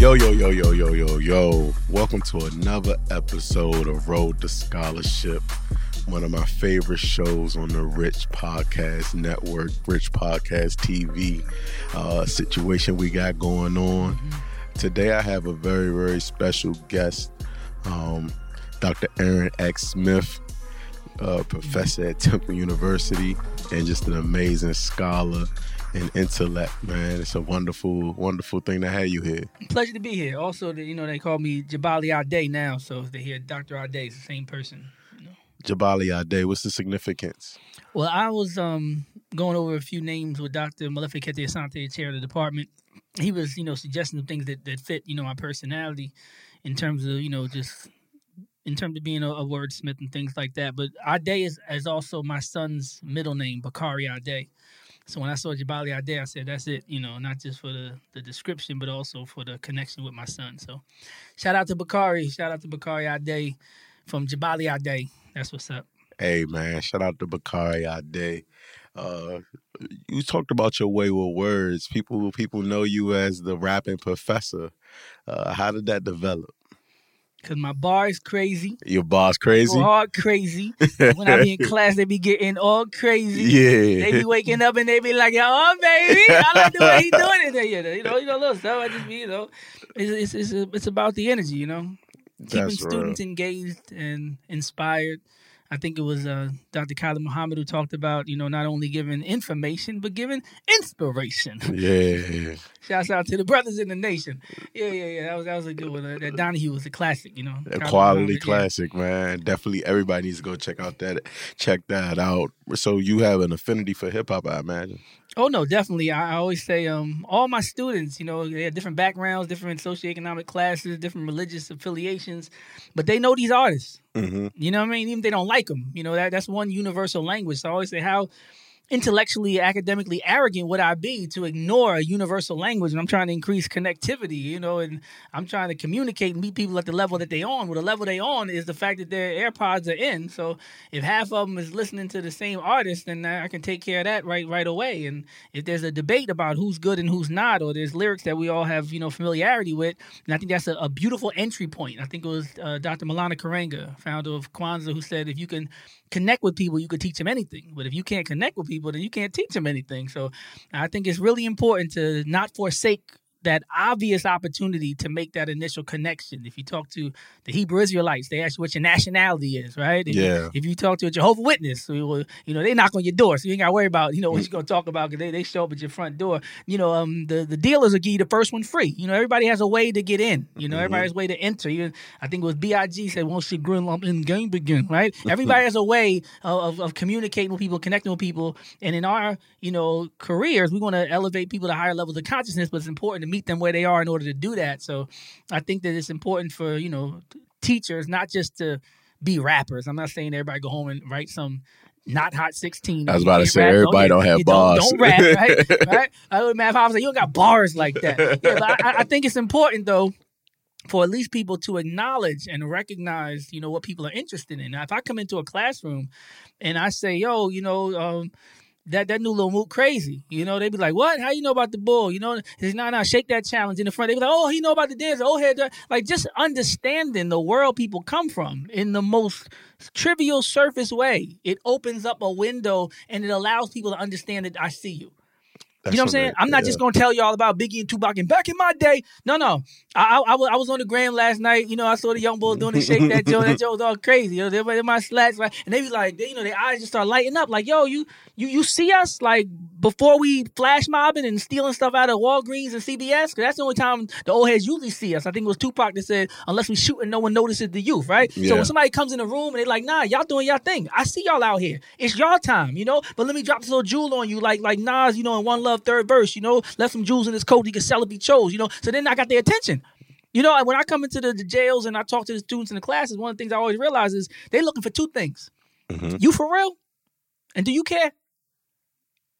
Yo, yo, yo, yo, yo, yo, yo. Welcome to another episode of Road to Scholarship, one of my favorite shows on the Rich Podcast Network, Rich Podcast TV uh, situation we got going on. Today, I have a very, very special guest, um, Dr. Aaron X. Smith, professor at Temple University, and just an amazing scholar and intellect, man. It's a wonderful, wonderful thing to have you here. Pleasure to be here. Also, the, you know, they call me Jabali Ade now, so if they hear Dr. Ade, it's the same person. You know. Jabali Ade, what's the significance? Well, I was um going over a few names with Dr. Molefi Kete Asante, chair of the department. He was, you know, suggesting some things that, that fit, you know, my personality in terms of, you know, just in terms of being a, a wordsmith and things like that. But Ade is, is also my son's middle name, Bakari Ade. So when I saw Jabali Ade, I said, that's it, you know, not just for the, the description, but also for the connection with my son. So shout out to Bakari. Shout out to Bakari Ade from Jabali Ade. That's what's up. Hey, man, shout out to Bakari Ade. Uh, you talked about your way with words. People people know you as the rapping professor. Uh, how did that develop? Cause my bar is crazy. Your boss crazy? Go hard crazy. when I be in class, they be getting all crazy. Yeah. They be waking up and they be like, "Oh, baby, I like the way he doing it." Yeah, you know, you know, little stuff. I just be, you know, it's it's it's, it's about the energy, you know, keeping That's students engaged and inspired. I think it was uh, Dr. Khalid Muhammad who talked about, you know, not only giving information but giving inspiration. Yeah. Shouts out to the brothers in the nation. Yeah, yeah, yeah. That was that was a good one. Uh, that Donahue was a classic, you know. A quality Muhammad, yeah. classic, man. Definitely everybody needs to go check out that check that out. So you have an affinity for hip hop, I imagine. Oh no, definitely. I, I always say, um, all my students, you know, they have different backgrounds, different socioeconomic classes, different religious affiliations, but they know these artists. Mm-hmm. You know what I mean? Even if they don't like them, you know that that's one universal language. So I always say, how intellectually, academically arrogant would I be to ignore a universal language? And I'm trying to increase connectivity, you know, and I'm trying to communicate and meet people at the level that they on. Well, the level they on is the fact that their AirPods are in. So if half of them is listening to the same artist, then I can take care of that right right away. And if there's a debate about who's good and who's not, or there's lyrics that we all have, you know, familiarity with, and I think that's a, a beautiful entry point. I think it was uh, Dr. Maulana Karenga, founder of Kwanzaa, who said if you can connect with people, you could teach them anything. But if you can't connect with people, then you can't teach them anything. So I think it's really important to not forsake that obvious opportunity to make that initial connection. If you talk to the Hebrew Israelites, they ask you what your nationality is, right? If you- Yeah. if you talk to a Jehovah Witness, you know, they knock on your door, so you ain't got to worry about, you know, what you're gonna talk about because they, they show up at your front door. You know, um, the the dealers will give you the first one free. You know, everybody has a way to get in. You know, everybody has a way to enter. Even I think it was Big said, "Once you grin lump in game begin," right? Everybody has a way of, of, of communicating with people, connecting with people, and in our you know careers, we want to elevate people to higher levels of consciousness, but it's important to meet them where they are in order to do that. So, I think that it's important for you know teachers not just to be rappers. I'm not saying everybody go home and write some not hot 16. I was about to say, rap. everybody don't have bars. Don't, rap, right? right? I would math. I was like, you don't got bars like that. Yeah, but I, I think it's important though for at least people to acknowledge and recognize, you know, what people are interested in. Now, if I come into a classroom and I say, yo, you know, um, that that new little move crazy. You know, they be like, "What? How you know about the bull?" You know, it's not now shake that challenge in the front. They be like, "Oh, he know about the dance." Oh, head like just understanding the world people come from in the most trivial surface way. It opens up a window and it allows people to understand that I see you. You know what I'm saying? I'm not just gonna tell y'all about Biggie and Tupac and back in my day. No, no. I, I, I was I was on the gram last night. You know, I saw the young boys doing the shake that Joe. That Joe was all crazy. You know, they were in my slats, right? And they be like, they, you know, their eyes just start lighting up. Like, yo, you you you see us like before we flash mobbing and stealing stuff out of Walgreens and CVS? Because that's the only time the old heads usually see us. I think it was Tupac that said, unless we shoot and no one notices the youth, right? So when somebody comes in the room and they're like, nah, y'all doing y'all thing. I see y'all out here. It's y'all time, you know? But let me drop this little jewel on you, like like Nas, you know, in One Love third verse, you know, left some jewels in his coat, he could sell if he chose, you know. So then I got their attention. You know, when I come into the, the jails and I talk to the students in the classes, one of the things I always realize is they're looking for two things. Mhm. You for real? And do you care?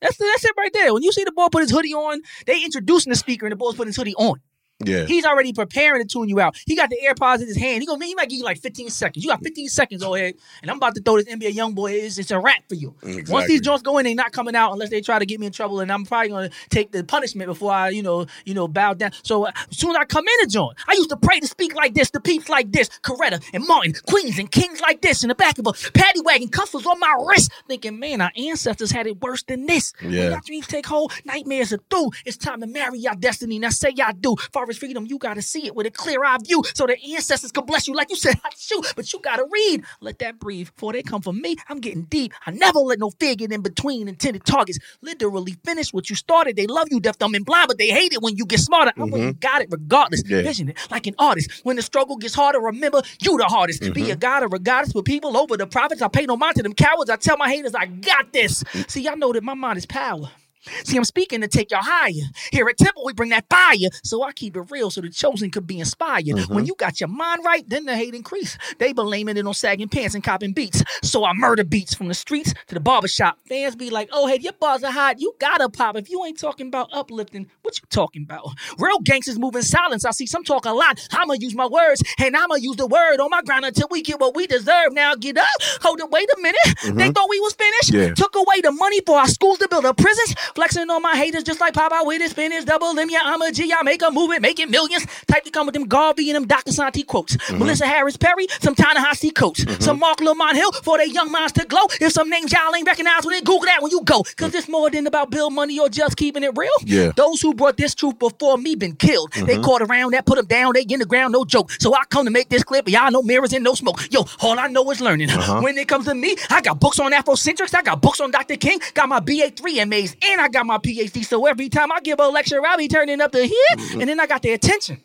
That's that's it right there. When you see the boy put his hoodie on, they introducing the speaker and the boy's putting his hoodie on. Yeah. He's already preparing to tune you out. He got the AirPods in his hand. He go, man, he might give you like 15 seconds. You got 15 seconds, oh head, and I'm about to throw this NBA YoungBoy. It's, it's a wrap for you. Once these joints go in, they not coming out unless they try to get me in trouble, and I'm probably gonna take the punishment before I, you know, you know, bow down. So uh, as soon as I come in the joint, I used to pray to speak like this, to peeps like this, Coretta and Martin, queens and kings like this in the back of a paddy wagon, cuffs was on my wrist, thinking, man, our ancestors had it worse than this. Yeah. y'all dreams take hold, nightmares are through. It's time to marry y'all destiny. Now say y'all do. Far freedom, you gotta see it with a clear eye view, so the ancestors can bless you like you said. I shoot, but you gotta read. Let that breathe. Before they come for me, I'm getting deep. I never let no fear get in between intended targets. Literally finish what you started. They love you, deaf, dumb, and blind, but they hate it when you get smarter. I wouldn't mm-hmm. got it regardless. Yeah. Vision it like an artist. When the struggle gets harder, remember you the hardest. Be mm-hmm. a god or a goddess with people over the prophets. I pay no mind to them cowards. I tell my haters, I got this. Mm. See, y'all know that my mind is power. See, I'm speaking to take y'all higher. Here at Temple, we bring that fire. So I keep it real so the chosen could be inspired. Mm-hmm. When you got your mind right, then the hate increase. They blaming it on sagging pants and copping beats. So I murder beats from the streets to the barbershop. Fans be like, oh, hey, your bars are hot. You gotta pop. If you ain't talking about uplifting, what you talking about? Real gangsters move in silence. I see some talk a lot. I'ma use my words, and I'ma use the word on my ground until we get what we deserve. Now get up. Hold it, wait a minute. They mm-hmm. thought we was finished. Yeah. Took away the money for our schools to build up prisons. Flexing on my haters just like Popeye with his spinach. Double M, yeah, I'm a G. I make a movement, making millions. Type to come with them Garvey and them Dr. Santi quotes. Mm-hmm. Melissa Harris Perry, some Ta-Nehisi Coates. Mm-hmm. Some Marc Lamont Hill for their young minds to glow. If some names y'all ain't recognize when they Google that when you go. Cause it's more than about bill money or just keeping it real. Yeah. Those who brought this truth before me been killed. They mm-hmm. caught around that, put them down, they in the ground, no joke. So I come to make this clip, but y'all know mirrors and no smoke. Yo, all I know is learning. Uh-huh. When it comes to me, I got books on Afrocentrics, I got books on Dr. King, got my BA3 MAs, and I got my PhD. So every time I give a lecture, I'll be turning up the here, mm-hmm. and then I got the attention.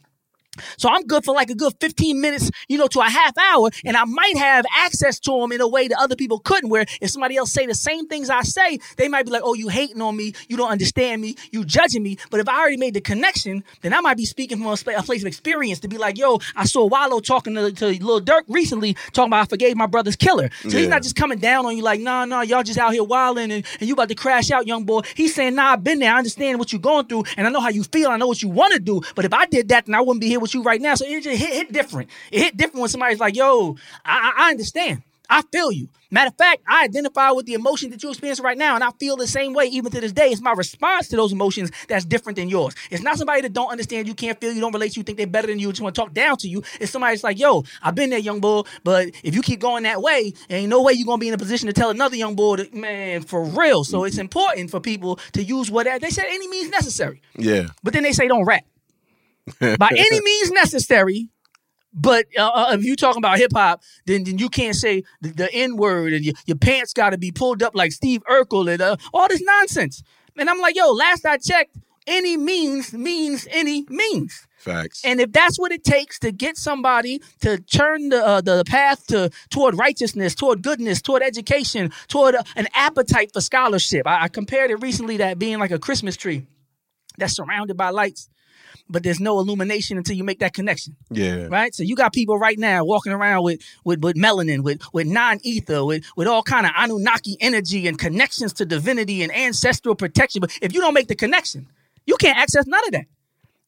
So I'm good for like a good 15 minutes, you know, to a half hour, and I might have access to them in a way that other people couldn't. Where if somebody else say the same things I say, they might be like, "Oh, you hating on me, you don't understand me, you judging me." But if I already made the connection, then I might be speaking from a, place of experience to be like, "Yo, I saw Wallo talking to, to Lil Durk recently, talking about I forgave my brother's killer." So he's not just coming down on you like, "Nah, nah, y'all just out here wilding and, and you about to crash out, young boy." He's saying, "Nah, I've been there. I understand what you're going through, and I know how you feel. I know what you want to do. But if I did that, then I wouldn't be here with you right now." So it just hit, hit different. It hit different when somebody's like, "Yo, I, I understand. I feel you." Matter of fact, I identify with the emotion that you experience right now, and I feel the same way even to this day. It's my response to those emotions that's different than yours. It's not somebody that don't understand you, can't feel you, don't relate to you, think they're better than you, just want to talk down to you. It's somebody that's like, yo, I've been there, young boy, but if you keep going that way, ain't no way you're gonna be in a position to tell another young boy, that, man, for real. So it's important for people to use whatever they said any means necessary. Yeah. But then they say don't rap. By any means necessary. But uh, uh, if you talking about hip hop, then, then you can't say the, the N word and your, your pants got to be pulled up like Steve Urkel and uh, all this nonsense. And I'm like, yo, last I checked, any means means any means. Facts. And if that's what it takes to get somebody to turn the uh, the path to toward righteousness, toward goodness, toward education, toward uh, an appetite for scholarship, I, I compared it recently that being like a Christmas tree that's surrounded by lights, but there's no illumination until you make that connection yeah. right? So you got people right now walking around with with, with melanin, with with non-ether, with with all kind of Anunnaki energy and connections to divinity and ancestral protection. But if you don't make the connection, you can't access none of that.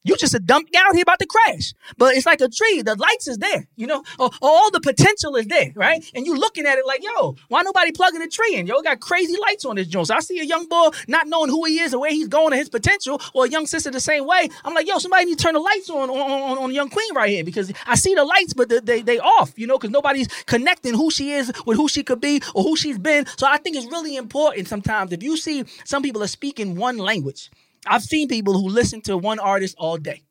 You just a dump out here about to crash. But it's like a tree. The lights is there, you know. Or, or all the potential is there, right? And you looking at it like, yo, why nobody plugging a tree in? Yo, got crazy lights on this joint. So I see a young boy not knowing who he is and where he's going and his potential, or a young sister the same way. I'm like, yo, somebody need to turn the lights on on, on, on young queen right here because I see the lights, but they, they off, you know, because nobody's connecting who she is with who she could be or who she's been. So I think it's really important sometimes if you see some people are speaking one language. I've seen people who listen to one artist all day.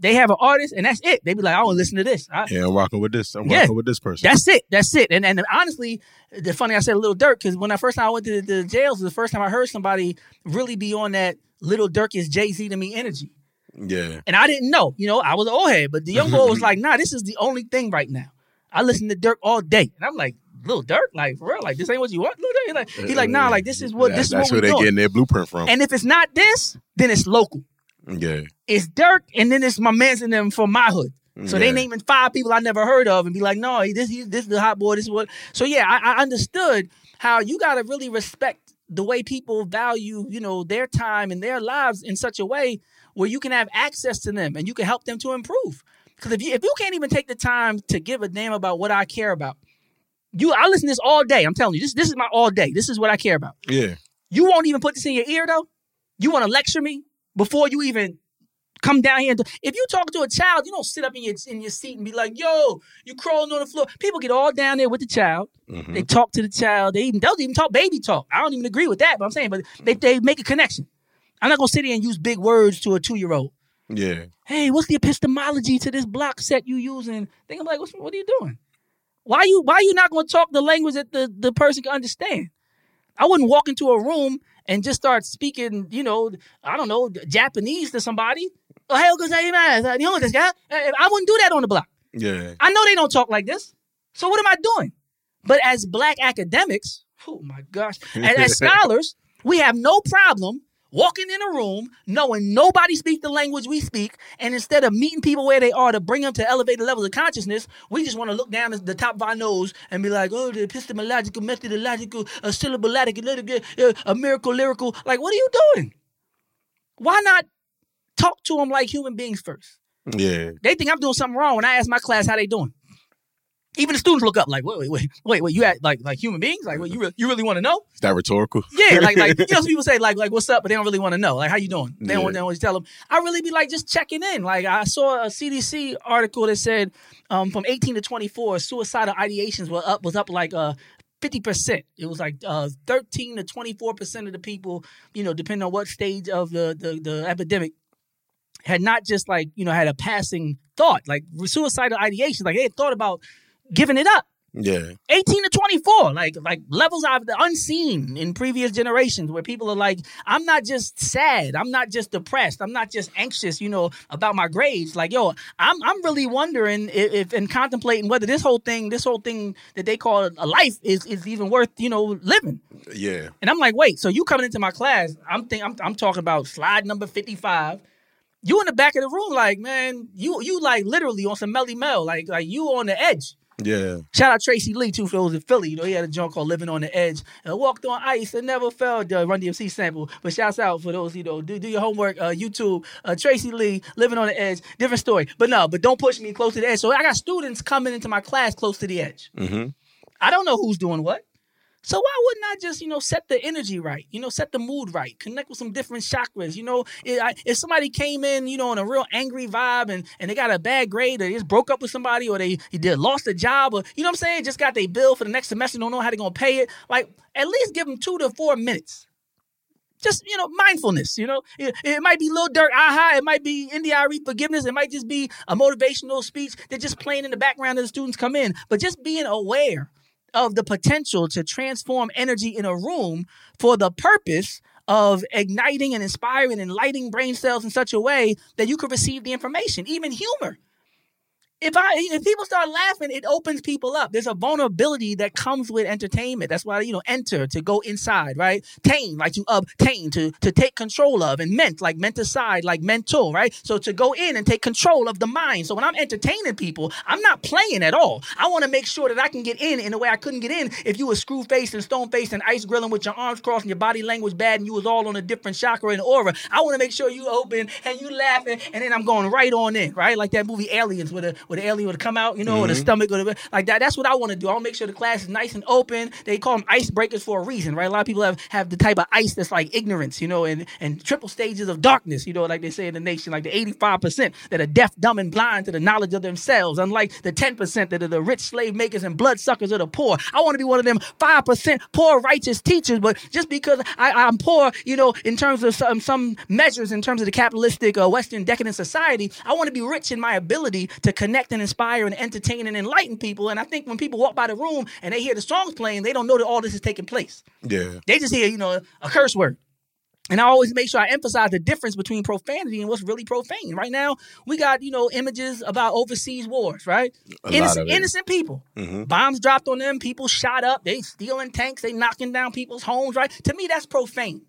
They have an artist and that's it. They be like, I want to listen to this. I- Yeah, I'm rocking with this. I'm Yeah. rocking with this person. that's it. That's it. And and honestly, the funny I said a Lil Durk because when I first time I went to the, the jails, the first time I heard somebody really be on that Lil Durk is Jay Z to me energy. yeah. And I didn't know, you know, I was an old head, but the young boy was like, nah, this is the only thing right now. I listen to Durk all day. And I'm like, Lil Durk, like for real, like this ain't what you want, Lil Durk. He's like, he's like, nah, like this is what That- this is That's what where they doing. getting their blueprint from. And if it's not this, then it's local. yeah. It's Durk, and then it's my man's and them from my hood. So they Yeah. naming five people I never heard of and be like, no, this he, this is the hot boy. This is what. So yeah, I, I understood how you got to really respect the way people value, you know, their time and their lives in such a way where you can have access to them and you can help them to improve. Because if you if you can't even take the time to give a damn about what I care about, you I listen to this all day. I'm telling you, this this is my all day. This is what I care about. Yeah. You won't even put this in your ear though. You want to lecture me before you even come down here. And do, if you talk to a child, you don't sit up in your in your seat and be like, "Yo, you crawling on the floor." People get all down there with the child. Mhm. They talk to the child. They even they'll even talk baby talk. I don't even agree with that, but I'm saying, but they they make a connection. I'm not gonna sit here and use big words to a two year old. Yeah. Hey, what's the epistemology to this block set you using? Think I'm like, what's, what are you doing? Why you why you not gonna talk the language that the, the person can understand? I wouldn't walk into a room and just start speaking, you know, I don't know, Japanese to somebody. Oh, hell, I wouldn't do that on the block. Yeah. I know they don't talk like this. So what am I doing? But as black academics, oh my gosh, and as scholars, we have no problem walking in a room knowing nobody speaks the language we speak, and instead of meeting people where they are to bring them to elevated levels of consciousness, we just want to look down at the top of our nose and be like, oh, the epistemological, methodological, uh, syllabalatic, uh, a miracle, lyrical. Like, what are you doing? Why not talk to them like human beings first? Yeah. They think I'm doing something wrong when I ask my class how they doing. Even the students look up like, wait, wait, wait, wait, wait. You act like like human beings? Like, what, you really, you really want to know? Is that rhetorical? Yeah, like like you know, some people say like like what's up, but they don't really want to know. Like, how you doing? They don't, Yeah. they don't always tell them. I really be like just checking in. Like, I saw a CDC article that said um, from 18 to 24, suicidal ideations were up was up like uh. 50%. It was like uh, 13 to 24% of the people, you know, depending on what stage of the, the, the epidemic, had not just like, you know, had a passing thought, like suicidal ideations. Like they had thought about giving it up. Yeah. 18 to 24 like like levels I've unseen in previous generations where people are like i'm not just sad i'm not just depressed i'm not just anxious you know about my grades like yo i'm i'm really wondering if, if and contemplating whether this whole thing this whole thing that they call a life is is even worth you know living Yeah. and i'm like wait so you coming into my class i'm think i'm, I'm talking about slide number 55 you in the back of the room like man you you like literally on some Melle Mel like like you on the edge Yeah. Shout out Tracy Lee too for those in Philly. You know, he had a joint called "Living on the Edge." And walked on ice and never fell. The Run DMC sample. But shouts out for those. You know, do, do your homework. Uh, YouTube. Uh, Tracy Lee, "Living on the Edge." Different story. But no, but don't push me close to the edge. So I got students coming into my class close to the edge. Mm-hmm. I don't know who's doing what. So why wouldn't I just, you know, set the energy right? You know, set the mood right. Connect with some different chakras. You know, if, I, if somebody came in, you know, in a real angry vibe and, and they got a bad grade, or they just broke up with somebody, or they, they did lost a job, or you know what I'm saying, just got their bill for the next semester, don't know how they're gonna pay it. Like, at least give them two to four minutes. Just you know, mindfulness. You know, it, it might be little dirt aha. It might be NDRE forgiveness. It might just be a motivational speech that's just playing in the background as the students come in. But just being aware of the potential to transform energy in a room for the purpose of igniting and inspiring and lighting brain cells in such a way that you could receive the information, even humor. If I if people start laughing, it opens people up. There's a vulnerability that comes with entertainment. That's why you know enter to go inside, right? Tame like to obtain to to take control of, and ment like ment aside like mental, right? So to go in and take control of the mind. So when I'm entertaining people, I'm not playing at all. I want to make sure that I can get in in a way I couldn't get in if you were screw faced and stone faced and ice grilling with your arms crossed and your body language bad and you was all on a different chakra and aura. I want to make sure you open and you laughing and then I'm going right on in, right? Like that movie Aliens with a with the alien would come out, you know, with a stomach or the, like that. That's what I want to do. I'll make sure the class is nice and open. They call them icebreakers for a reason, right? A lot of people have, have the type of ice that's like ignorance, you know, and, and triple stages of darkness, you know, like they say in the nation, like the 85% that are deaf, dumb, and blind to the knowledge of themselves, unlike the 10% that are the rich slave makers and bloodsuckers of the poor. I want to be one of them 5% poor righteous teachers, but just because I, I'm poor, you know, in terms of some, some measures, in terms of the capitalistic uh, Western decadent society, I want to be rich in my ability to connect and inspire and entertain and enlighten people. And I think when people walk by the room and they hear the songs playing, they don't know that all this is taking place. Yeah. They just hear, you know, a curse word. And I always make sure I emphasize the difference between profanity and what's really profane. Right now, we got, you know, images about overseas wars, right? Innocent, innocent people. Mhm. Bombs dropped on them, people shot up, they stealing tanks, they knocking down people's homes, right? To me, that's profane.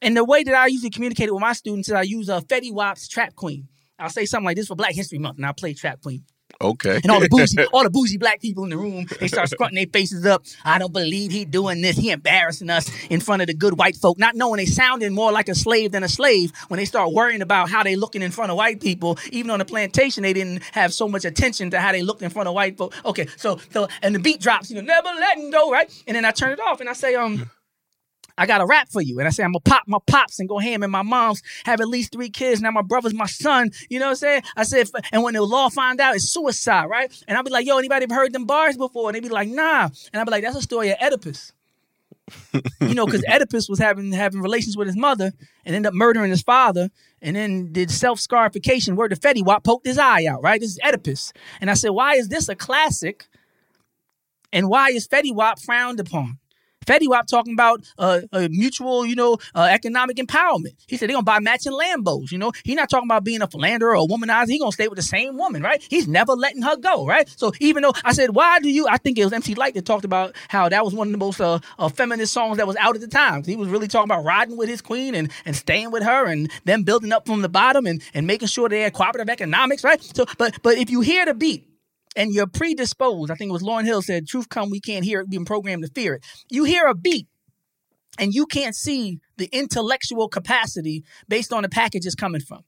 And the way that I usually communicate it with my students is I use a Fetty Wap's Trap Queen. I'll say something like this for Black History Month, and I'll play Trap Queen. Okay. And all the boozy, all the boozy black people in the room, they start scrunting their faces up. I don't believe he doing this. He embarrassing us in front of the good white folk, not knowing they sounding more like a slave than a slave when they start worrying about how they looking in front of white people. Even on the plantation, they didn't have so much attention to how they looked in front of white folk. Okay, so so and the beat drops, you know, never letting go, right? And then I turn it off and I say, um. I got a rap for you. And I say, I'm gonna pop my pops and go ham. And my mom's have at least three kids. Now my brother's my son. You know what I'm saying? I said, and when the law find out, it's suicide, right? And I'll be like, yo, anybody ever heard them bars before? And they be like, nah. And I'll be like, that's a story of Oedipus. you know, because Oedipus was having having relations with his mother and ended up murdering his father, and then did self scarification. Where the Fetty Wap poked his eye out, right? This is Oedipus. And I said, why is this a classic? And why is Fetty Wap frowned upon? Fetty Wap talking about uh, uh, mutual, you know, uh, economic empowerment. He said they're gonna buy matching Lambos. You know, he's not talking about being a philanderer or a womanizer. He gonna stay with the same woman, right? He's never letting her go, right? So even though I said, why do you? I think it was MC Lyte that talked about how that was one of the most uh, uh, feminist songs that was out at the time. He was really talking about riding with his queen and and staying with her and them building up from the bottom and and making sure they had cooperative economics, right? So, but but if you hear the beat and you're predisposed, I think it was Lauryn Hill said, truth come, we can't hear it, being programmed to fear it. You hear a beat and you can't see the intellectual capacity based on the package it's coming from.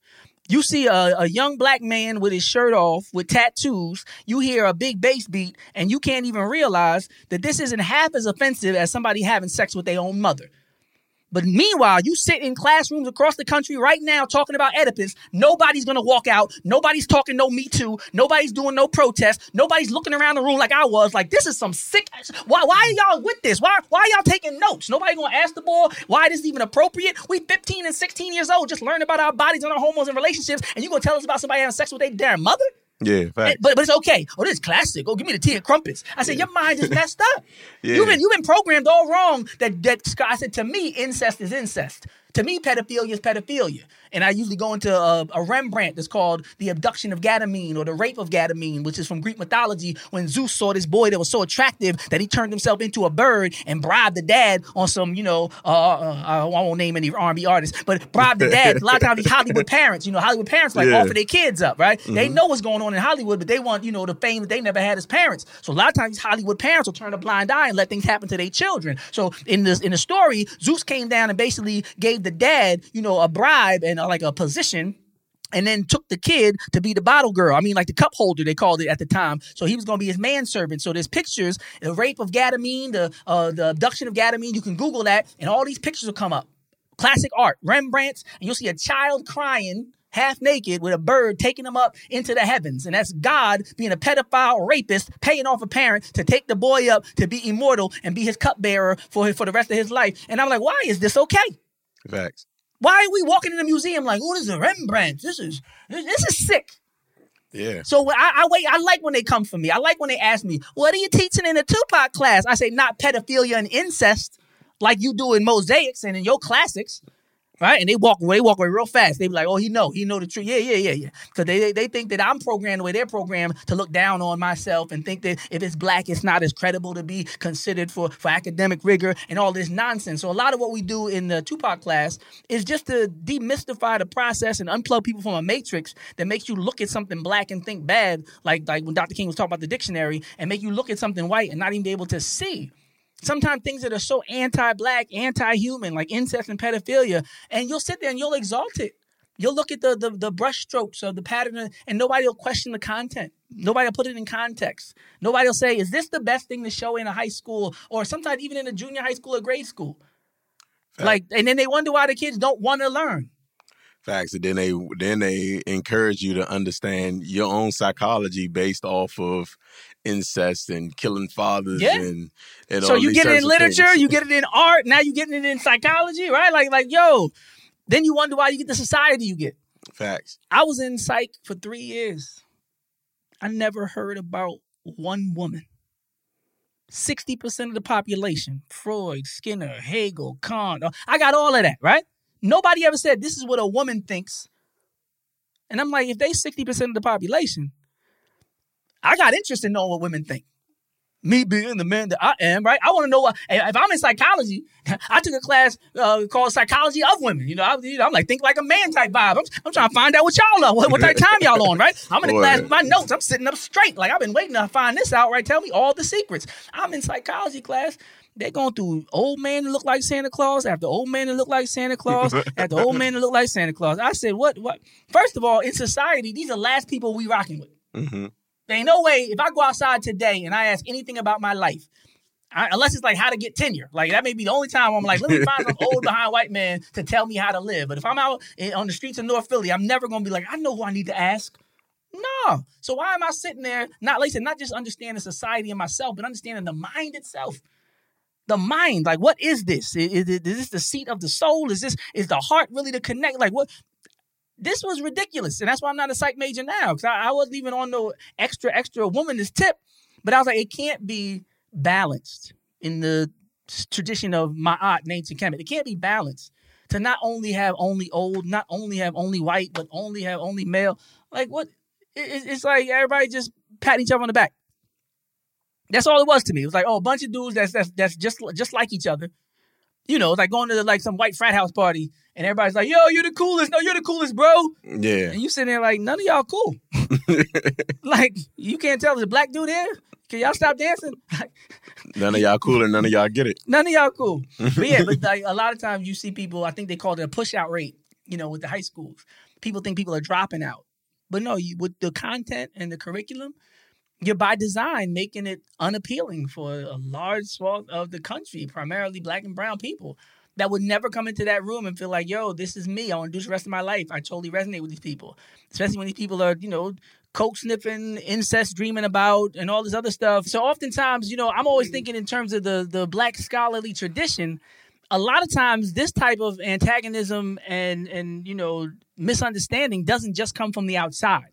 You see a, a young black man with his shirt off with tattoos. You hear a big bass beat, and you can't even realize that this isn't half as offensive as somebody having sex with their own mother. But meanwhile, you sit in classrooms across the country right now talking about Oedipus. Nobody's gonna walk out. Nobody's talking no Me Too. Nobody's doing no protest. Nobody's looking around the room like I was. Like this is some sick. Why? Why are y'all with this? Why? Why are y'all taking notes? Nobody gonna ask the boy why this is even appropriate. We 15 and 16 years old, just learning about our bodies and our hormones and relationships, and you gonna tell us about somebody having sex with their damn mother? Yeah, eh, fact. But but it's okay. Oh, this is classic. Oh, give me the tea and crumpets. I said, your mind is messed up. Yeah. You've been you've been programmed all wrong. That that I said to me, incest is incest. To me, pedophilia is pedophilia. And I usually go into a, a Rembrandt that's called The Abduction of Ganymede or The Rape of Ganymede, which is from Greek mythology when Zeus saw this boy that was so attractive that he turned himself into a bird and bribed the dad on some, you know, uh, uh, I won't name any R&B artists, but bribed the dad. A lot of times these Hollywood parents, you know, Hollywood parents like Yeah. offer their kids up, right? They know what's going on in Hollywood, but they want, you know, the fame that they never had as parents. So a lot of times these Hollywood parents will turn a blind eye and let things happen to their children. So in this in the story, Zeus came down and basically gave the dad, you know, a bribe and uh, like a position and then took the kid to be the bottle girl. I mean, like the cup holder, they called it at the time. So he was going to be his manservant. So there's pictures, the rape of Ganymede, the uh, the abduction of Ganymede. You can Google that, and all these pictures will come up. Classic art, Rembrandt's, and you'll see a child crying. Half naked with a bird taking him up into the heavens. And that's God being a pedophile rapist, paying off a parent to take the boy up to be immortal and be his cupbearer for, for the rest of his life. And I'm like, why is this okay? Facts. Why are we walking in a museum like, oh, this is a Rembrandt? This is this is sick. Yeah. So I, I wait. I like when they come for me. I like when they ask me, "What are you teaching in the Tupac class?" I say, "Not pedophilia and incest, like you do in mosaics and in your classics." Right, and they walk away, walk away real fast. They be like, "Oh, he know, he know the truth." Yeah, yeah, yeah, yeah. Because they, they they think that I'm programmed the way they're programmed to look down on myself and think that if it's black, it's not as credible to be considered for for academic rigor and all this nonsense. So a lot of what we do in the Tupac class is just to demystify the process and unplug people from a matrix that makes you look at something black and think bad, like like when Dr. King was talking about the dictionary, and make you look at something white and not even be able to see sometimes things that are so anti-black, anti-human, like incest and pedophilia, and you'll sit there and you'll exalt it. You'll look at the the, the brush strokes of the pattern, and nobody will question the content. Nobody will put it in context. Nobody will say, "Is this the best thing to show in a high school, or sometimes even in a junior high school or grade school?" Like, and then they wonder why the kids don't want to learn. Facts. And then they then they encourage you to understand your own psychology based off of incest and killing fathers Yeah. and, and so you get it in literature, things. you get it in art, now you getting it in psychology, right? Like, like, yo, then you wonder why you get the society you get. Facts. I was in psych for three years. I never heard about one woman. 60% of the population, Freud, Skinner, Hegel, Kant, uh, I got all of that, right? Nobody ever said this is what a woman thinks. And I'm like, if they 60% of the population, I got interest in knowing what women think. me being the man that I am, right? I want to know what, if I'm in psychology, I took a class uh, called Psychology of Women. You know, I, am like, think like a man type vibe. I'm, I'm trying to find out what y'all are, what, what type of time y'all on, right? I'm in the class with my notes. I'm sitting up straight. Like, I've been waiting to find this out, right? Tell me all the secrets. I'm in psychology class. They're going through old man that look like Santa Claus after old man that look like Santa Claus after old man that look like Santa Claus. I said, what? What? First of all, in society, these are last people we rocking with. Mm-hmm. There ain't no way if I go outside today and I ask anything about my life, I, unless it's like how to get tenure. Like that may be the only time I'm like, let me find some old behind white man to tell me how to live. But if I'm out on the streets of North Philly, I'm never gonna be like, I know who I need to ask. No. So why am I sitting there, not like I said, not just understanding society and myself, but understanding the mind itself? The mind, like, what is this? Is, is, is this the seat of the soul? Is this is the heart really to connect? Like, what? This was ridiculous. And that's why I'm not a psych major now. Because I, I, wasn't even on no extra, extra womanist tip. But I was like, it can't be balanced in the tradition of my aunt, ancient Kemet. It can't be balanced to not only have only old, not only have only white, but only have only male. Like what? It, it's like everybody just patting each other on the back. That's all it was to me. It was like, oh, a bunch of dudes that's that's that's just just like each other. You know, it's like going to like some white frat house party and everybody's like, "Yo, you're the coolest." No, you're the coolest, bro. Yeah. And you sitting there like, none of y'all cool. like, you can't tell there's a black dude here. Can y'all stop dancing? none of y'all cool and none of y'all get it. None of y'all cool. But yeah, but like a lot of times you see people. I think they call it a push out rate. You know, with the high schools, people think people are dropping out, but no, you with the content and the curriculum, you're by design making it unappealing for a large swath of the country, primarily black and brown people that would never come into that room and feel like, yo, this is me. I want to do this the rest of my life. I totally resonate with these people, especially when these people are, you know, coke sniffing, incest dreaming about, and all this other stuff. So oftentimes, you know, I'm always mm-hmm. thinking in terms of the the black scholarly tradition. A lot of times, this type of antagonism and and you know misunderstanding doesn't just come from the outside.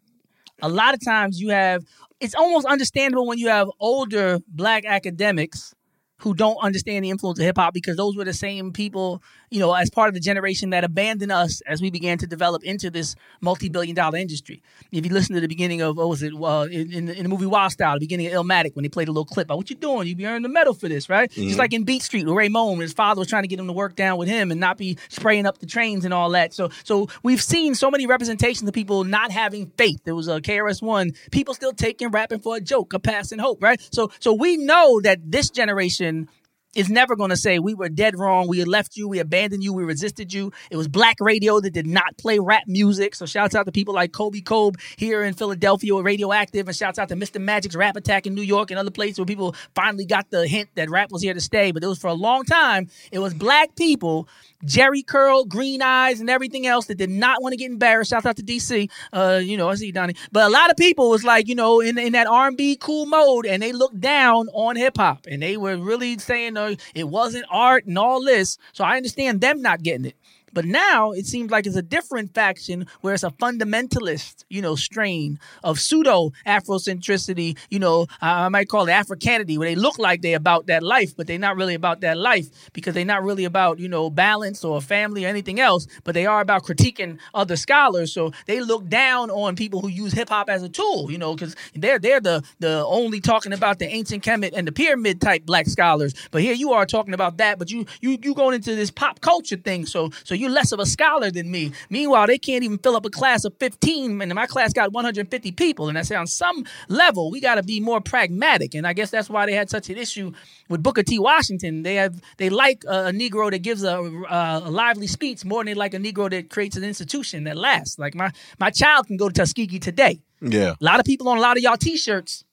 A lot of times, you have it's almost understandable when you have older black academics who don't understand the influence of hip hop because those were the same people, you know, as part of the generation that abandoned us as we began to develop into this multi-billion dollar industry. If you listen to the beginning of, what was it, uh, in, in, in, the movie Wild Style, the beginning of Illmatic, when they played a little clip, oh, what you doing? You be earning the medal for this, right? Mm-hmm. Just like in Beat Street with Ray Moan, his father was trying to get him to work down with him and not be spraying up the trains and all that. So, so we've seen so many representations of people not having faith. There was a KRS-One, people still taking rapping for a joke, a passing hope, right? So, so we know that this generation is never going to say we were dead wrong. We left you. We abandoned you. We resisted you. It was black radio that did not play rap music. So shouts out to people like Kobe Kobe here in Philadelphia with Radioactive, and shouts out to Mr. Magic's Rap Attack in New York and other places where people finally got the hint that rap was here to stay. But it was for a long time. It was black people Jheri curl, green eyes, and everything else that did not want to get embarrassed. Shout out to DC. Uh, you know, I see Donnie. But a lot of people was like, you know, in in that R&B cool mode, and they looked down on hip hop, and they were really saying uh, it wasn't art and all this. So I understand them not getting it. But now it seems like it's a different faction where it's a fundamentalist, you know, strain of pseudo Afrocentricity, you know, I might call it Africanity, where they look like they're about that life, but they're not really about that life because they're not really about, you know, balance or family or anything else, but they are about critiquing other scholars. So they look down on people who use hip hop as a tool, you know, because they're they're the the only talking about the ancient Kemet and the pyramid type black scholars. But here you are talking about that, but you you you going into this pop culture thing. So so you're less of a scholar than me. Meanwhile, they can't even fill up a class of 15, and my class got 150 people. And I say on some level, we got to be more pragmatic. And I guess that's why they had such an issue with Booker T. Washington. They have they like a, a Negro that gives a, a, a, lively speech more than they like a Negro that creates an institution that lasts. Like my my child can go to Tuskegee today. Yeah, a lot of people on a lot of y'all T-shirts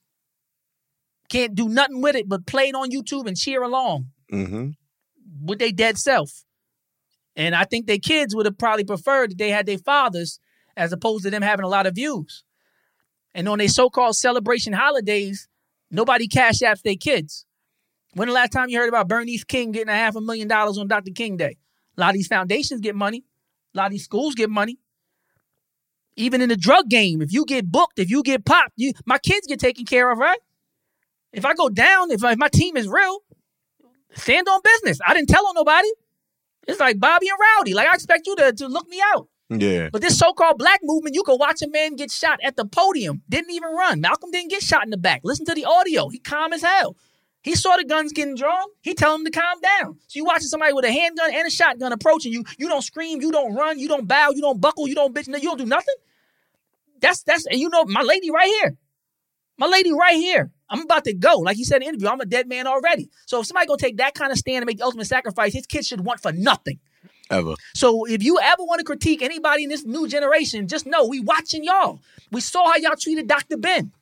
can't do nothing with it but play it on YouTube and cheer along mm-hmm. with their dead self. And I think their kids would have probably preferred that they had their fathers as opposed to them having a lot of views. And on their so-called celebration holidays, nobody cash apps their kids. When the last time you heard about Bernice King getting a half a million dollars on Dr. King Day? A lot of these foundations get money. A lot of these schools get money. Even in the drug game, if you get booked, if you get popped, you my kids get taken care of, right? If I go down, if, if my team is real, stand on business. I didn't tell on nobody. It's like Bobby and Rowdy. Like I expect you to, to look me out. Yeah. But this so-called black movement, you could watch a man get shot at the podium, didn't even run. Malcolm didn't get shot in the back. Listen to the audio. He calm as hell. He saw the guns getting drawn. He tell him to calm down. So you watching somebody with a handgun and a shotgun approaching you. You don't scream. You don't run. You don't bow. You don't buckle. You don't bitch. You don't do nothing. That's that's and you know my lady right here. My lady right here. I'm about to go. Like you said in the interview, I'm a dead man already. So if somebody gonna take that kind of stand and make the ultimate sacrifice, his kids should want for nothing. Ever. So if you ever want to critique anybody in this new generation, just know we watching y'all. We saw how y'all treated Dr. Ben.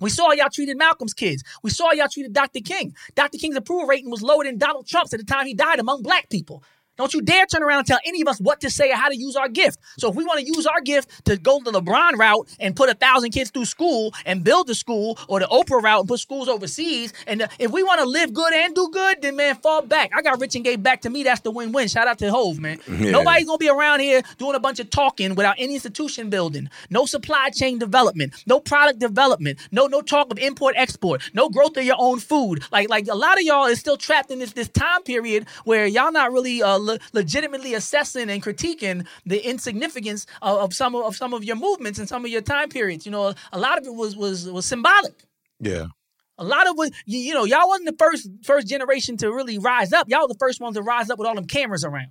We saw how y'all treated Malcolm's kids. We saw how y'all treated Dr. King. Dr. King's approval rating was lower than Donald Trump's at the time he died among black people. Don't you dare turn around and tell any of us what to say or how to use our gift. So if we want to use our gift to go the LeBron route and put a thousand kids through school and build a school, or the Oprah route and put schools overseas, and uh, if we want to live good and do good, then man, fall back. I got rich and gave back to me. That's the win-win. Shout out to Hove, man. Yeah. Nobody's gonna be around here doing a bunch of talking without any institution building, no supply chain development, no product development, no no talk of import export, no growth of your own food. Like like a lot of y'all is still trapped in this this time period where y'all not really uh, le- legitimately assessing and critiquing the insignificance of, of some of, of some of your movements and some of your time periods. You know, a lot of it was was was symbolic. Yeah. A lot of it, you, you know, y'all wasn't the first first generation to really rise up. Y'all were the first ones to rise up with all them cameras around.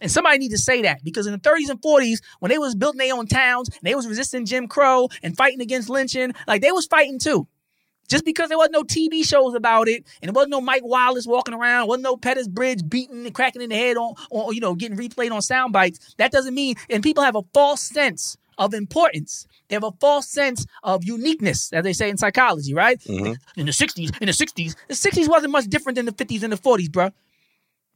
And somebody need to say that because in the 30s and 40s, when they was building their own towns, they was resisting Jim Crow and fighting against lynching, like they was fighting too. Just because there wasn't no TV shows about it, and there wasn't no Mike Wallace walking around, wasn't no Pettus Bridge beating and cracking in the head on, on you know, getting replayed on sound bites. That doesn't mean, and people have a false sense of importance. They have a false sense of uniqueness, as they say in psychology, right? Mhm. In the 60s, in the 60s, the 60s wasn't much different than the 50s and the 40s, bruh.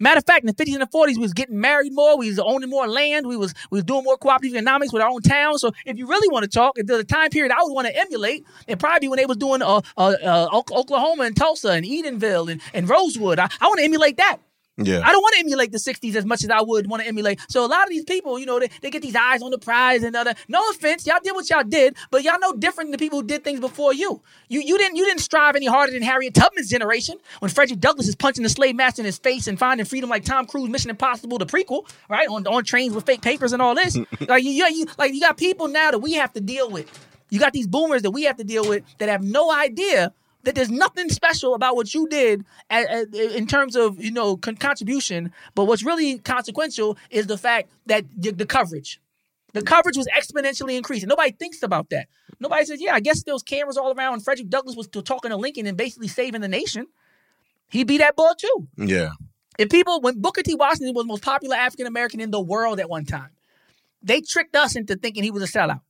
Matter of fact, in the 50s and the 40s, we was getting married more, we was owning more land, we was we was doing more cooperative economics with our own town. So if you really want to talk, if there's a time period I would want to emulate, it probably when they was doing uh, uh, uh, Oklahoma and Tulsa and Eatonville and, and Rosewood. I, I want to emulate that. Yeah. I don't want to emulate the 60s as much as I would want to emulate. So a lot of these people, you know, they, they get these eyes on the prize and other. No offense, y'all did what y'all did, but y'all know different than the people who did things before you. You you didn't you didn't strive any harder than Harriet Tubman's generation when Frederick Douglass is punching the slave master in his face and finding freedom like Tom Cruise Mission Impossible the prequel, right? On on trains with fake papers and all this. like you, you like you got people now that we have to deal with. You got these boomers that we have to deal with that have no idea that there's nothing special about what you did a- a- in terms of you know con- contribution, but what's really consequential is the fact that y- the coverage, the coverage was exponentially increasing. Nobody thinks about that. Nobody says, "Yeah, I guess there was cameras all around." And Frederick Douglass was talking to Lincoln and basically saving the nation. He beat that boy too. Yeah. If people, when Booker T. Washington was the most popular African American in the world at one time, they tricked us into thinking he was a sellout.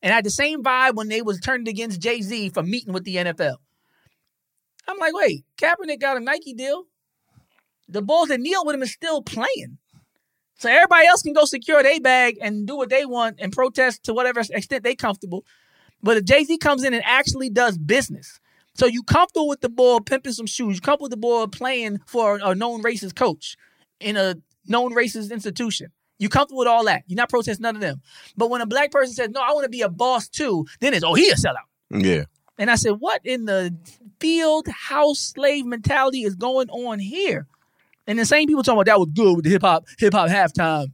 And I had the same vibe when they was turned against Jay Z for meeting with the NFL. I'm like, wait, Kaepernick got a Nike deal. The Bulls that kneel with him is still playing. So everybody else can go secure their bag and do what they want and protest to whatever extent they comfortable. But if Jay Z comes in and actually does business, so you comfortable with the ball pimping some shoes, you comfortable with the ball playing for a known racist coach in a known racist institution. You comfortable with all that. You're not protesting none of them. But when a black person says, no, I want to be a boss too, then it's, oh, he a sellout. Yeah. And I said, what in the field house slave mentality is going on here? And the same people talking about that was good with the hip hop hip hop halftime.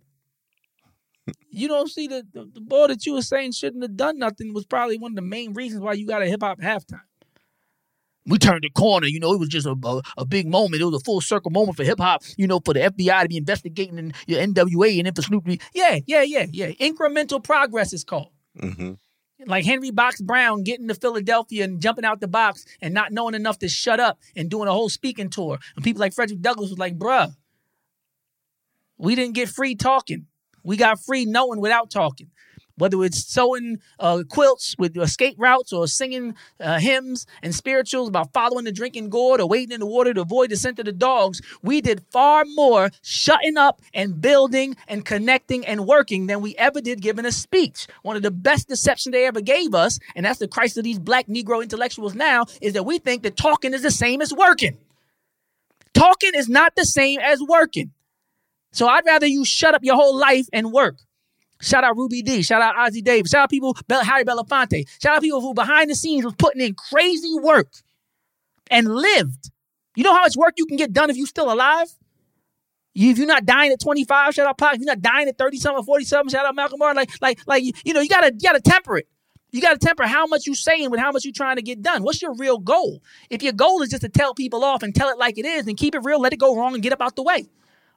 You don't see the, the the boy that you were saying shouldn't have done nothing was probably one of the main reasons why you got a hip hop halftime. We turned the corner, you know. It was just a, a, a big moment. It was a full circle moment for hip hop, you know, for the FBI to be investigating your NWA and then for Snoop yeah, yeah, yeah, yeah. Incremental progress is called hmm like Henry Box Brown getting to Philadelphia and jumping out the box and not knowing enough to shut up and doing a whole speaking tour. And people like Frederick Douglass was like, bruh, we didn't get free talking. We got free knowing without talking. Whether it's sewing uh, quilts with escape routes or singing uh, hymns and spirituals about following the drinking gourd or wading in the water to avoid the scent of the dogs, we did far more shutting up and building and connecting and working than we ever did giving a speech. One of the best deception they ever gave us, and that's the Christ of these black Negro intellectuals now, is that we think that talking is the same as working. Talking is not the same as working. So I'd rather you shut up your whole life and work. Shout out Ruby Dee Shout out Ossie Davis. Shout out people, Harry Belafonte. Shout out people who behind the scenes was putting in crazy work and lived. You know how much work you can get done if you're still alive? You, if you're not dying at 25, shout out Pac. If you're not dying at 30 something, 40 something, shout out Malcolm Martin. Like, like, like, you know, you gotta, you gotta temper it. You gotta temper how much you saying with how much you're trying to get done. What's your real goal? If your goal is just to tell people off and tell it like it is, and keep it real, let it go wrong and get up out the way.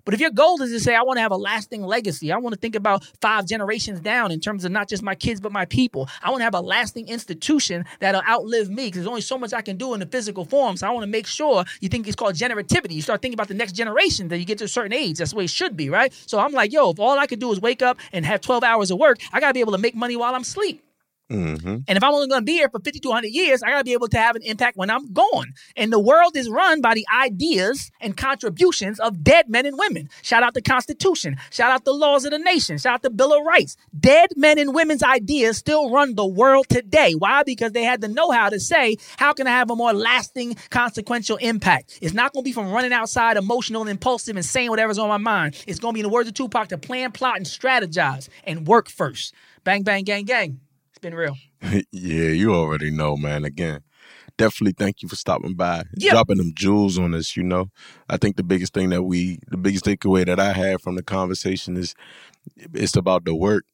But if your goal is to say, I want to have a lasting legacy, I want to think about five generations down in terms of not just my kids, but my people. I want to have a lasting institution that'll outlive me because there's only so much I can do in the physical form. So I want to make sure you think it's called generativity. You start thinking about the next generation that you get to a certain age. That's the way it should be, right? So I'm like, yo, if all I could do is wake up and have 12 hours of work, I got to be able to make money while I'm asleep. Mm-hmm. And if I'm only going to be here for 50 to 100 years, I got to be able to have an impact when I'm gone. And the world is run by the ideas and contributions of dead men and women. Shout out the Constitution. Shout out the laws of the nation. Shout out the Bill of Rights. Dead men and women's ideas still run the world today. Why? Because they had the know how to say, how can I have a more lasting, consequential impact? It's not going to be from running outside emotional and impulsive and saying whatever's on my mind. It's going to be, in the words of Tupac, to plan, plot, and strategize and work first. Bang, bang, gang, gang. It's been real. yeah, you already know, man. Again, definitely thank you for stopping by, dropping them jewels on us. You know, I think the biggest thing that we, the biggest takeaway that I had from the conversation is, it's about the work.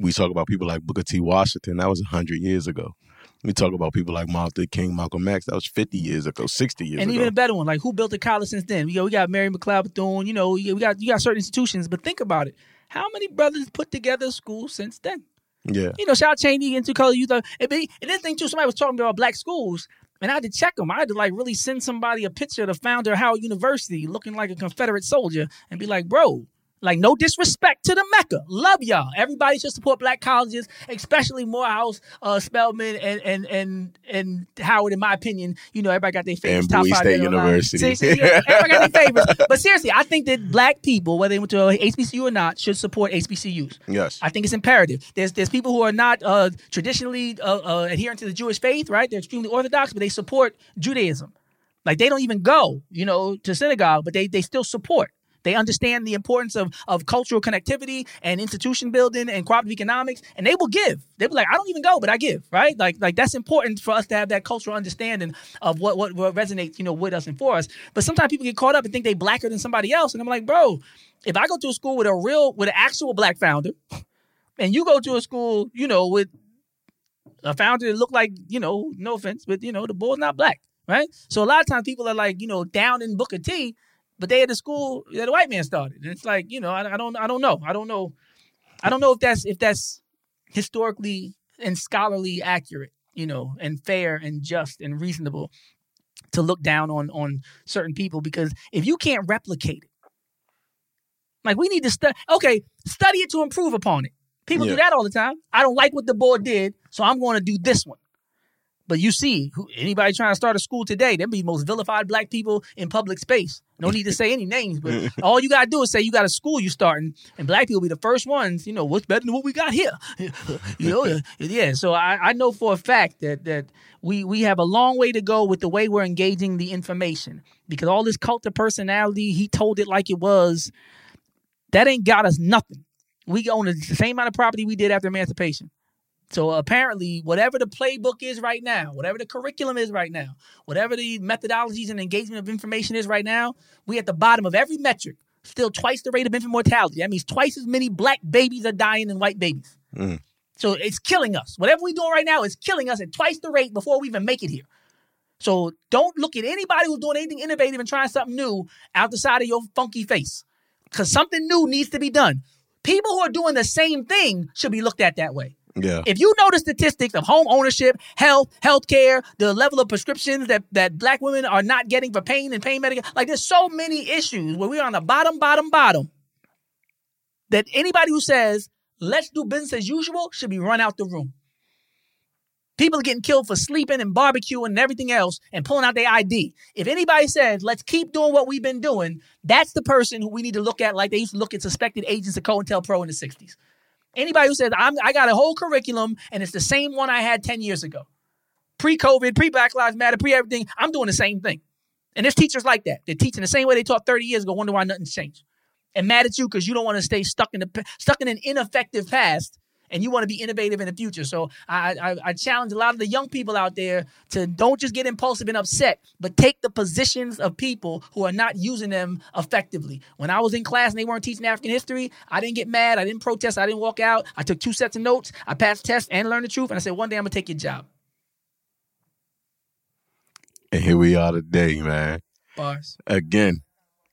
We talk about people like Booker T. Washington. That was hundred years ago. We talk about people like Martin Luther King, Malcolm X. That was fifty years ago, sixty years ago. and ago. even a better one, like who built the college since then? We got, we got Mary McLeod Bethune. You know, we got you got certain institutions, but think about it. How many brothers put together a school since then? Yeah, You know, shout out Cheyney into color youth. And, and this thing too, somebody was talking about black schools, and I had to check them. I had to like really send somebody a picture of the founder of Howard University, looking like a Confederate soldier, and be like, bro. Like no disrespect to the Mecca, love y'all. Everybody should support black colleges, especially Morehouse, uh, Spelman, and and and and Howard. In my opinion, you know everybody got their favorites. And top Bowie State dead or alive. University. See, yeah, everybody got their favorites. But seriously, I think that black people, whether they went to HBCU or not, should support HBCUs. yes, I think it's imperative. There's there's people who are not uh, traditionally uh, uh, adherent to the Jewish faith, right? They're extremely orthodox, but they support Judaism. Like they don't even go, you know, to synagogue, but they they still support. They understand the importance of of cultural connectivity and institution building and cooperative economics, and they will give. They'll be like, I don't even go, but I give, right? Like like that's important for us to have that cultural understanding of what what, what resonates, you know, with us and for us. But sometimes people get caught up and think they blacker than somebody else, and I'm like, bro, if I go to a school with a real with an actual black founder, and you go to a school, you know, with a founder that look like, you know, no offense, but you know, the boy's not black, right? So a lot of times people are like, you know, down in Booker T, but they at the school that the white man started. And it's like, you know, I, I don't, I don't know, I don't know, I don't know if that's if that's historically and scholarly accurate, you know, and fair and just and reasonable to look down on on certain people because if you can't replicate it, like we need to study. Okay, study it to improve upon it. People Yeah. do that all the time. I don't like what the board did, so I'm going to do this one. But you see, who, anybody trying to start a school today, them be the most vilified black people in public space. No need to say any names, but all you gotta do is say you got a school you starting, and black people be the first ones. You know what's better than what we got here. you know, uh, yeah. So I, I know for a fact that that we we have a long way to go with the way we're engaging the information because all this cult of personality, he told it like it was. That ain't got us nothing. We own the same amount of property we did after emancipation. So apparently, whatever the playbook is right now, whatever the curriculum is right now, whatever the methodologies and engagement of information is right now, we at the bottom of every metric. Still twice the rate of infant mortality. That means twice as many black babies are dying than white babies. Mm. So it's killing us. Whatever we're doing right now is killing us at twice the rate before we even make it here. So don't look at anybody who's doing anything innovative and trying something new out the side of your funky face. Because something new needs to be done. People who are doing the same thing should be looked at that way. Yeah, If you know the statistics of home ownership, health, healthcare, the level of prescriptions that, that black women are not getting for pain and pain medication, like there's so many issues where we're on the bottom, bottom, bottom. That anybody who says, let's do business as usual should be run out the room. People are getting killed for sleeping and barbecuing and everything else and pulling out their ID. If anybody says, let's keep doing what we've been doing, that's the person who we need to look at like they used to look at suspected agents of COINTELPRO in the 60s. Anybody who says, I'm, I got a whole curriculum and it's the same one I had 10 years ago, pre COVID, pre Black Lives Matter, pre everything, I'm doing the same thing. And there's teachers like that. They're teaching the same way they taught 30 years ago, wonder why nothing's changed. And mad at you because you don't want to stay stuck in the stuck in an ineffective past and you want to be innovative in the future. So I, I I challenge a lot of the young people out there to don't just get impulsive and upset, but take the positions of people who are not using them effectively. When I was in class and they weren't teaching African history, I didn't get mad, I didn't protest, I didn't walk out. I took two sets of notes, I passed tests and learned the truth, and I said one day I'm gonna take your job. And here we are today, man. Bars. Again,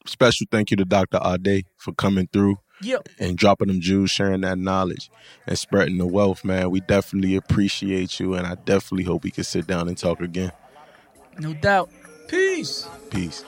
special thank you to Dr. Ade for coming through Yep. and dropping them jewels, sharing that knowledge, and spreading the wealth, man. We definitely appreciate you, and I definitely hope we can sit down and talk again. No doubt. Peace. Peace.